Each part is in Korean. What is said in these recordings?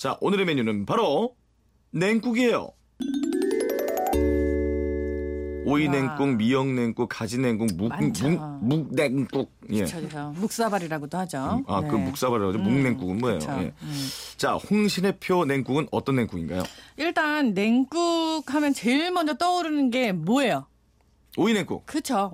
자, 오늘의 메뉴는 바로 냉국이에요. 오이 와. 냉국, 미역 냉국, 가지 냉국, 묵, 많죠. 묵, 묵 냉국. 예. 묵사발이라고도 하죠. 아, 그 네. 묵사발이라고 하죠. 음, 묵냉국은 뭐예요? 예. 음. 자, 홍신의표 냉국은 어떤 냉국인가요? 일단 냉국 하면 제일 먼저 떠오르는 게 뭐예요? 오이 냉국.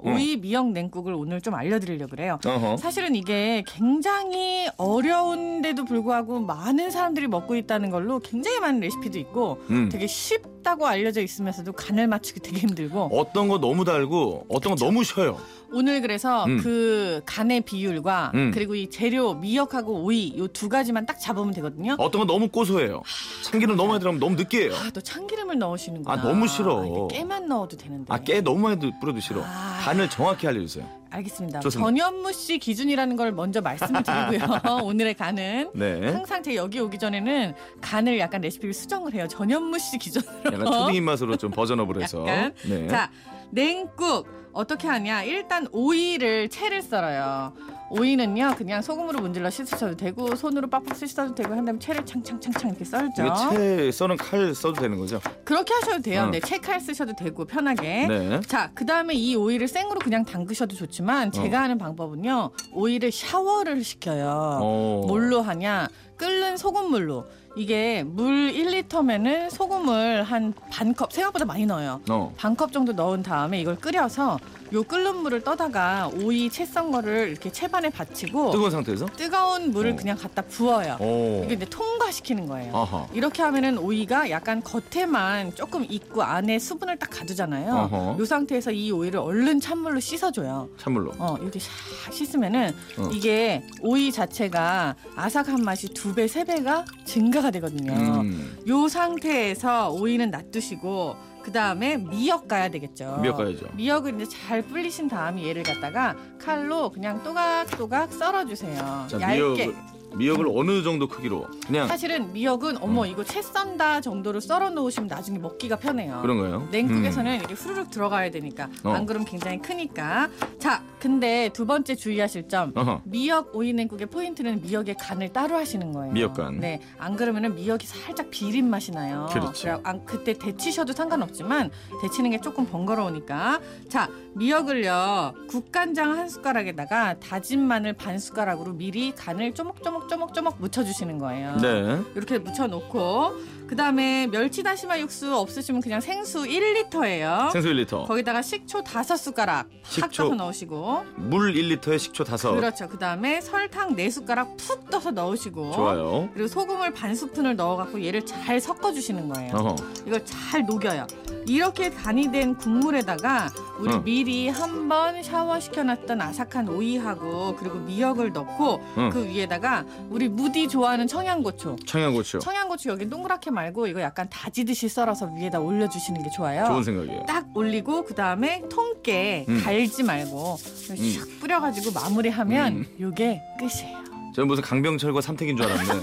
음. 오이 미역 냉국을 오늘 좀 알려드리려고 그래요. 어허. 사실은 이게 굉장히 어려운데도 불구하고 많은 사람들이 먹고 있다는 걸로 굉장히 많은 레시피도 있고 음. 되게 쉽다고 알려져 있으면서도 간을 맞추기 되게 힘들고 어떤 거 너무 달고 어떤 거 너무 쉬어요. 오늘 그래서 음. 그 간의 비율과 음. 그리고 이 재료 미역하고 오이 요 두 가지만 딱 잡으면 되거든요. 어떤 거 너무 고소해요. 참기름 너무 많이 들어가면 너무 느끼해요. 아, 또 참기름을 넣으시는구나. 아, 너무 싫어. 깨만 넣어도 되는데. 아, 깨 너무 많이 뿌려도 싫어. 아. 간을 정확히 알려주세요. 알겠습니다. 좋습니다. 전현무 씨 기준이라는 걸 먼저 말씀을 드리고요. 오늘의 간은 네. 항상 제 여기 오기 전에는 간을 약간 레시피를 수정을 해요. 전현무 씨 기준으로. 약간 초딩 입맛으로 좀 버전업을 해서. 약간. 네. 자, 냉국 어떻게 하냐? 일단 오이를 채를 썰어요. 오이는요 그냥 소금으로 문질러 씻으셔도 되고 손으로 빡빡 씻어도 되고 한 다음에 채를 창창창창 이렇게 썰죠. 이게 채 써는 칼 써도 되는 거죠? 그렇게 하셔도 돼요. 어. 네, 채칼 쓰셔도 되고 편하게. 네. 자, 그 다음에 이 오이를 생으로 그냥 담그셔도 좋지만 제가 하는 방법은요 오이를 샤워를 시켜요. 어. 뭘로 하냐? 끓는 소금물로. 이게 물 1리터면은 소금을 한 반 컵 생각보다 많이 넣어요. 어. 반컵 정도 넣은 다음에 이걸 끓여서 요 끓는 물을 떠다가 오이 채 썬 거를 이렇게 채반에 받치고 뜨거운 상태에서? 뜨거운 물을 어. 그냥 갖다 부어요. 오. 이게 이제 통과시키는 거예요. 아하. 이렇게 하면은 오이가 약간 겉에만 조금 익고 안에 수분을 딱 가두잖아요. 어허. 이 상태에서 이 오이를 얼른 찬물로 씻어줘요. 찬물로. 어 이렇게 샥 씻으면은 어. 이게 오이 자체가 아삭한 맛이 두 배, 세 배가 증가가 되거든요. 음. 요 상태에서 오이는 놔두시고 그 다음에 미역 가야 되겠죠. 미역 가야죠. 미역을 이제 잘 불리신 다음에 얘를 갖다가 칼로 그냥 또각또각 썰어주세요. 자, 얇게. 미역을 미역을 어느 정도 크기로? 그냥 사실은 미역은 어머 음. 이거 채 썬다 정도로 썰어 놓으시면 나중에 먹기가 편해요. 그런 거예요? 냉국에서는 이렇게 후루룩 들어가야 되니까 어. 안 그러면 굉장히 크니까. 자, 근데 두 번째 주의하실 점. 음. 어허. 미역 오이 냉국의 포인트는 미역의 간을 따로 하시는 거예요. 미역 간. 네, 안 그러면은 미역이 살짝 비린 맛이 나요. 그렇죠. 그래, 안, 그때 데치셔도 상관없지만 데치는 게 조금 번거로우니까. 자, 미역을요 국간장 한 숟가락에다가 다진 마늘 반 숟가락으로 미리 간을 쪼목쪼목 쪼목쪼목 묻혀주시는 거예요. 네. 이렇게 묻혀놓고 그 다음에 멸치 다시마 육수 없으시면 그냥 생수 1리터예요. 생수 1리터. 거기다가 식초 다섯 숟가락 팍 식초. 떠서 넣으시고 물 1리터에 식초 다섯. 그렇죠. 그 다음에 설탕 네 숟가락 푹 떠서 넣으시고 좋아요. 그리고 소금을 반 스푼을 넣어갖고 얘를 잘 섞어주시는 거예요. 어허. 이걸 잘 녹여요. 이렇게 간이 된 국물에다가 우리 응. 미리 한 번 샤워시켜놨던 아삭한 오이하고 그리고 미역을 넣고 응. 그 위에다가 우리 무디 좋아하는 청양고추 청양고추. 청양고추 여기 동그랗게 말고 이거 약간 다지듯이 썰어서 위에다 올려주시는 게 좋아요. 좋은 생각이에요. 딱 올리고 그 다음에 통깨 음. 갈지 말고 샥 뿌려가지고 마무리하면 음. 요게 끝이에요. 저는 무슨 강병철과 삼택인 줄 알았네.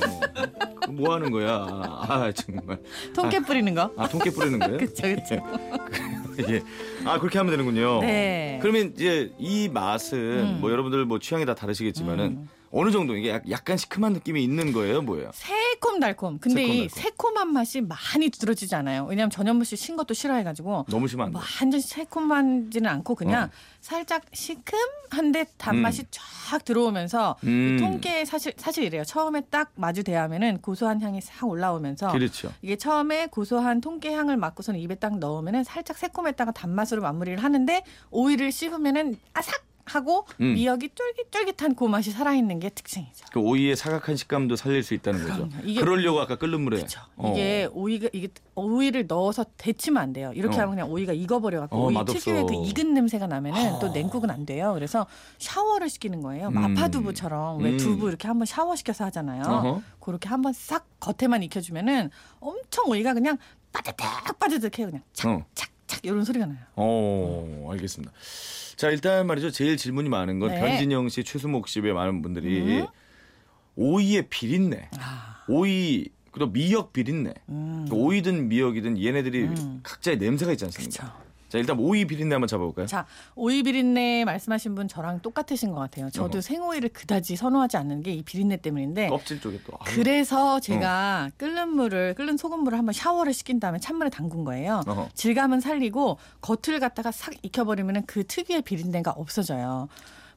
그뭐 하는 거야? 아 정말. 통깨 뿌리는 거. 아 통깨 뿌리는 거예요? 그쵸 그쵸. 예. 아 그렇게 하면 되는군요. 네. 그러면 이제 이 맛은 음. 뭐 여러분들 뭐 취향이 다 다르시겠지만은 음. 어느 정도 이게 약- 약간 시큼한 느낌이 있는 거예요, 뭐예요? 새콤달콤. 근데 이 새콤달콤. 새콤한 맛이 많이 두드러지지 않아요. 왜냐면 전현무 씨 신 것도 싫어해가지고 너무 심한 뭐 거. 완전 새콤하지는 않고 그냥 어. 살짝 시큼한데 단맛이 쫙 들어오면서 음. 통깨 사실 사실 이래요. 처음에 딱 마주 대하면은 고소한 향이 싹 올라오면서 그렇죠. 이게 처음에 고소한 통깨 향을 맡고서는 입에 딱 넣으면은 살짝 새콤했다가 단맛으로 마무리를 하는데 오이를 씹으면은 아삭 하고 음. 미역이 쫄깃쫄깃한 그 맛이 살아있는 게 특징이죠. 그 오이의 사각한 식감도 살릴 수 있다는 거죠. 그럼요. 이게- 그러려고 아까 끓는 물에. 그렇죠. 어. 이게 오이가 이게 오이를 넣어서 데치면 안 돼요. 이렇게 어. 하면 그냥 오이가 익어버려 갖고 어, 오이 맛없어. 특유의 그 익은 냄새가 나면은 어. 또 냉국은 안 돼요. 그래서 샤워를 시키는 거예요. 음. 마파두부처럼 왜 음. 두부 이렇게 한번 샤워 시켜서 하잖아요. 어허. 그렇게 한번 싹 겉에만 익혀주면은 엄청 오이가 그냥 빠드득 빠드득해요. 그냥 어. 착착착 이런 소리가 나요. 어, 알겠습니다. 자, 일단 말이죠. 제일 질문이 많은 건 네. 변진영 씨, 최수목 씨 외 많은 분들이 음. 오이의 비린내, 아, 오이 그리고 미역 비린내. 음. 오이든 미역이든 얘네들이 음. 각자의 냄새가 있지 않습니까? 그렇죠. 자 일단 오이 비린내 한번 잡아볼까요? 자, 오이 비린내 말씀하신 분 저랑 똑같으신 것 같아요. 저도 어허. 생오이를 그다지 선호하지 않는 게 이 비린내 때문인데 껍질 쪽에 또. 아유. 그래서 어. 제가 끓는 물을 끓는 소금물을 한번 샤워를 시킨 다음에 찬물에 담근 거예요. 어허. 질감은 살리고 겉을 갖다가 싹 익혀버리면 그 특유의 비린내가 없어져요.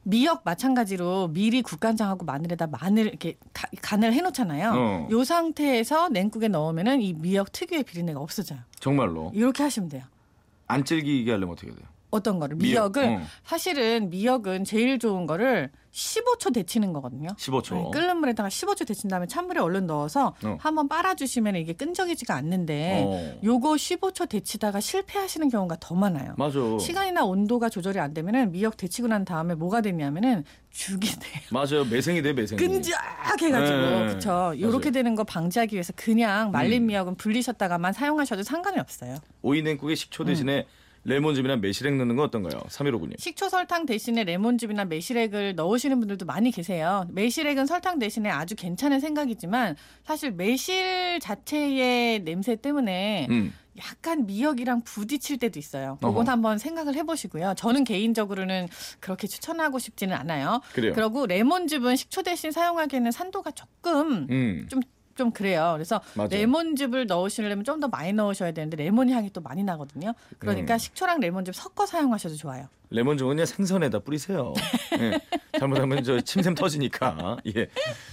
미역 마찬가지로 미리 국간장하고 마늘에다 마늘 이렇게 가- 간을 해놓잖아요. 어. 요 상태에서 냉국에 넣으면은 이 미역 특유의 비린내가 없어져요. 정말로 이렇게 하시면 돼요. 안 질기게 하려면 어떻게 돼요? 어떤 거를 미역, 미역을 어. 사실은 미역은 제일 좋은 거를 15초 데치는 거거든요. 15초. 네, 끓는 물에다가 15초 데친 다음에 찬물에 얼른 넣어서 어. 한번 빨아주시면 이게 끈적이지가 않는데 어. 요거 15초 데치다가 실패하시는 경우가 더 많아요. 맞아. 시간이나 온도가 조절이 안 되면은 미역 데치고 난 다음에 뭐가 되냐면은 죽이 돼요. 맞아요. 매생이 돼 매생이. 끈적해가지고 네, 그렇죠. 맞아요. 이렇게 되는 거 방지하기 위해서 그냥 말린 음. 미역은 불리셨다가만 사용하셔도 상관이 없어요. 오이 냉국에 식초 대신에 음. 레몬즙이나 매실액 넣는 건 어떤가요? 315군님. 식초 설탕 대신에 레몬즙이나 매실액을 넣으시는 분들도 많이 계세요. 매실액은 설탕 대신에 아주 괜찮은 생각이지만 사실 매실 자체의 냄새 때문에 음. 약간 미역이랑 부딪힐 때도 있어요. 그건 어허. 한번 생각을 해보시고요. 저는 개인적으로는 그렇게 추천하고 싶지는 않아요. 그래요. 그리고 레몬즙은 식초 대신 사용하기에는 산도가 조금 음. 좀 그래요. 그래서 맞아요. 레몬즙을 넣으시려면 좀 더 많이 넣으셔야 되는데 레몬 향이 또 많이 나거든요. 그러니까 음. 식초랑 레몬즙 섞어 사용하셔도 좋아요. 레몬즙은 그냥 생선에다 뿌리세요. 예. 잘못하면 저 침샘 터지니까. 예.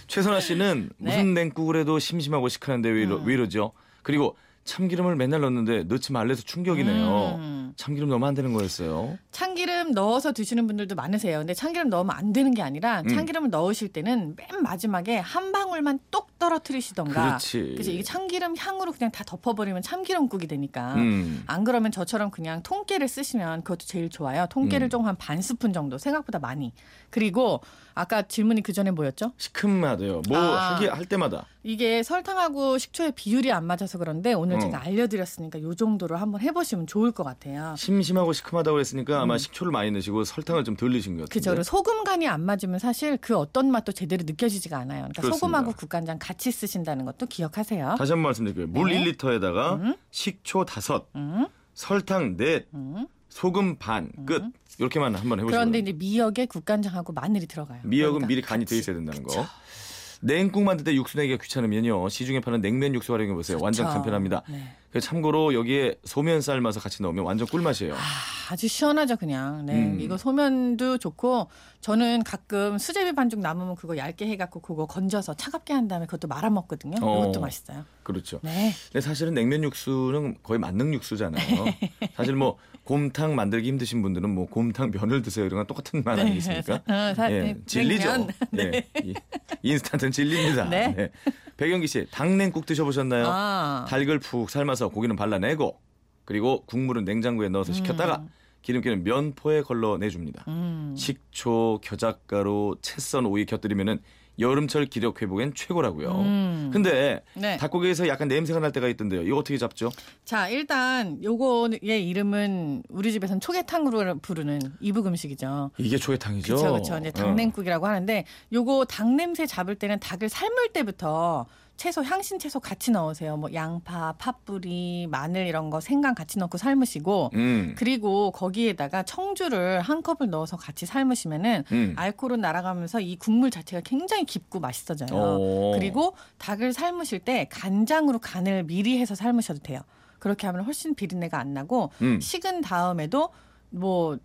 최선아 씨는 네. 무슨 냉국을 해도 심심하고 시큰한데 왜, 이러, 음. 왜 이러죠? 그리고 참기름을 맨날 넣는데 넣지 말래서 충격이네요. 음. 참기름 넣으면 안 되는 거였어요. 참기름 넣어서 드시는 분들도 많으세요. 근데 참기름 넣으면 안 되는 게 아니라 음. 참기름을 넣으실 때는 맨 마지막에 한 방울만 똑 떨어뜨리시던가. 그렇지. 그래서 이게 참기름 향으로 그냥 다 덮어버리면 참기름국이 되니까. 음. 안 그러면 저처럼 그냥 통깨를 쓰시면 그것도 제일 좋아요. 통깨를 음. 조금 한반 스푼 정도 생각보다 많이. 그리고 아까 질문이 그 전에 뭐였죠? 시큼하대요. 뭐 아. 하기 할 때마다. 이게 설탕하고 식초의 비율이 안 맞아서 그런데 오늘 어. 제가 알려드렸으니까 요 정도로 한번 해보시면 좋을 것 같아요. 심심하고 시큼하다고 그랬으니까 아마 식초를 많이 넣으시고 설탕을 좀 덜 넣으신 것. 음. 그죠. 소금 간이 안 맞으면 사실 그 어떤 맛도 제대로 느껴지지가 않아요. 그러니까 그렇습니다. 소금하고 국간장 같이 쓰신다는 것도 기억하세요. 다시 한 번 말씀드릴게요. 물 네. 1리터에다가 음. 식초 다섯, 음, 설탕 넷, 음. 소금 반 끝. 이렇게만 한번 해보시면 그런데 이제 미역에 국간장하고 마늘이 들어가요. 미역은 그러니까 미리 간이 돼 같이. 있어야 된다는 거. 냉국 만들 때 육수 내기가 귀찮으면요. 시중에 파는 냉면 육수 활용해 보세요. 완전. 간편합니다. 네. 그 참고로 여기에 소면 삶아서 같이 넣으면 완전 꿀맛이에요. 아, 아주 시원하죠 그냥. 네, 음. 이거 소면도 좋고 저는 가끔 수제비 반죽 남으면 그거 얇게 해 갖고 그거 건져서 차갑게 한 다음에 그것도 말아 먹거든요. 어. 이것도 맛있어요. 그렇죠. 네. 근데 사실은 냉면 육수는 거의 만능 육수잖아요. 사실 뭐 곰탕 만들기 힘드신 분들은 뭐 곰탕 면을 드세요 이런 건 똑같은 말 아니겠습니까? 어, 사- 예, 네, 진리죠. 냉면. 예, 이- 인스턴트는 진리입니다. 네. 배경기 씨, 닭냉국 드셔보셨나요? 아, 닭을 푹 삶아서 고기는 발라내고 그리고 국물은 냉장고에 넣어서 식혔다가 기름기는 면포에 걸러 내줍니다. 음. 식초, 겨작가루, 채썬 오이 곁들이면은 여름철 기력 회복엔 최고라고요. 음. 근데 네. 닭고기에서 약간 냄새가 날 때가 있던데요. 이거 어떻게 잡죠? 자, 일단 요거의 이름은 우리 집에서는 초계탕으로 부르는 이북 음식이죠. 이게 초계탕이죠. 그렇죠, 그렇죠. 이제 어. 닭냉국이라고 하는데 요거 닭 냄새 잡을 때는 닭을 삶을 때부터 채소 향신 채소 같이 넣으세요. 뭐 양파, 팥뿌리, 마늘 이런 거 생강 같이 넣고 삶으시고 음. 그리고 거기에다가 청주를 한 컵을 넣어서 같이 삶으시면은 음. 알코올은 날아가면서 이 국물 자체가 굉장히 깊고 맛있어져요. 오. 그리고 닭을 삶으실 때 간장으로 간을 미리 해서 삶으셔도 돼요. 그렇게 하면 훨씬 비린내가 안 나고 음. 식은 다음에도 뭐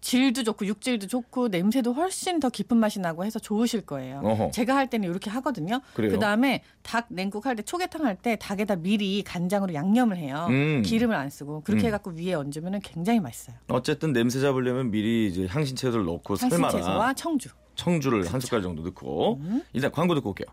질도 좋고 육질도 좋고 냄새도 훨씬 더 깊은 맛이 나고 해서 좋으실 거예요. 어허. 제가 할 때는 이렇게 하거든요. 그래요? 그 다음에 닭 냉국 할 때 초계탕 할 때 닭에다 미리 간장으로 양념을 해요. 음. 기름을 안 쓰고 그렇게 음. 해갖고 위에 얹으면 굉장히 맛있어요. 어쨌든 냄새 잡으려면 미리 이제 향신채소를 넣고 삶아라. 채소와 청주. 청주를 한 숟갈 정도 넣고 음. 일단 광고 듣고 올게요.